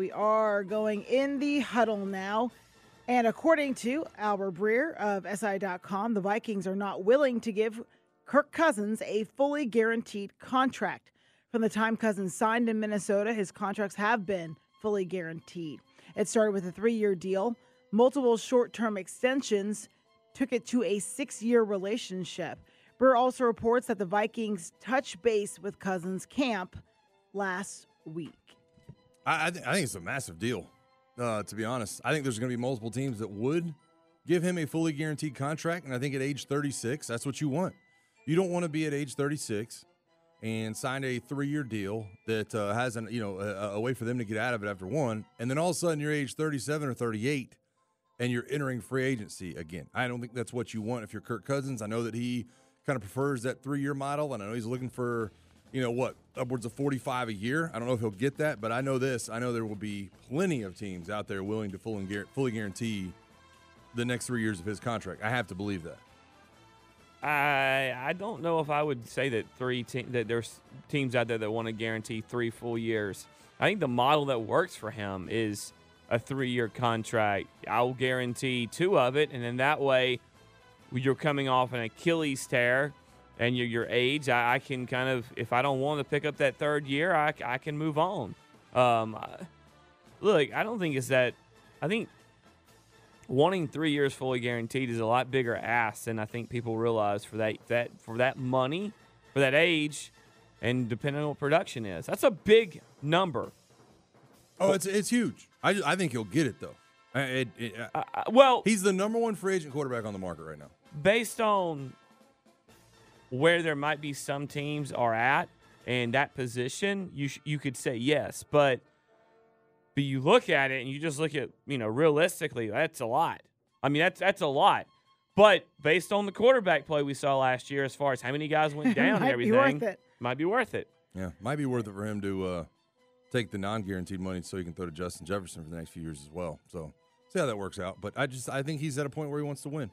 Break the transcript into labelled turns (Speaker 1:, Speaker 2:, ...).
Speaker 1: We are going in the huddle now. And according to Albert Breer of SI.com, the Vikings are not willing to give Kirk Cousins a fully guaranteed contract. From the time Cousins signed in Minnesota, his contracts have been fully guaranteed. It started with a three year deal, multiple short term extensions took it to a six year relationship. Breer also reports that the Vikings touch base with Cousins camp last week.
Speaker 2: I, I, th- I think it's a massive deal, uh, to be honest. I think there's going to be multiple teams that would give him a fully guaranteed contract. And I think at age 36, that's what you want. You don't want to be at age 36 and sign a three-year deal that uh, has an you know a, a, way for them to get out of it after one, and then all of a sudden you're age 37 or 38, and you're entering free agency again. I don't think that's what you want if you're Kirk Cousins. I know that he kind of prefers that three-year model, and I know he's looking for you know what upwards of 45 a year. I don't know if he'll get that, but I know this. I know there will be plenty of teams out there willing to fully guarantee the next three years of his contract. I have to believe that.
Speaker 3: I I don't know if I would say that three te- that there's teams out there that want to guarantee three full years. I think the model that works for him is a three-year contract. I will guarantee two of it, and then that way, you're coming off an Achilles tear, and your your age, I, I can kind of if I don't want to pick up that third year, I, I can move on. Um, look, I don't think it's that. I think wanting three years fully guaranteed is a lot bigger ask than I think people realize for that that for that money, for that age, and depending on what production is. That's a big number.
Speaker 2: Oh, it's it's huge. I, I think he'll get it though. It, it,
Speaker 3: uh, well,
Speaker 2: he's the number one free agent quarterback on the market right now.
Speaker 3: Based on where there might be some teams are at and that position, you sh- you could say yes, but but you look at it and you just look at, you know, realistically, that's a lot. I mean, that's that's a lot. But based on the quarterback play we saw last year, as far as how many guys went down and everything,
Speaker 1: be
Speaker 3: might be worth it.
Speaker 2: Yeah, might be worth it for him to uh, take the non-guaranteed money so he can throw to Justin Jefferson for the next few years as well. So see how that works out. But I just I think he's at a point where he wants to win.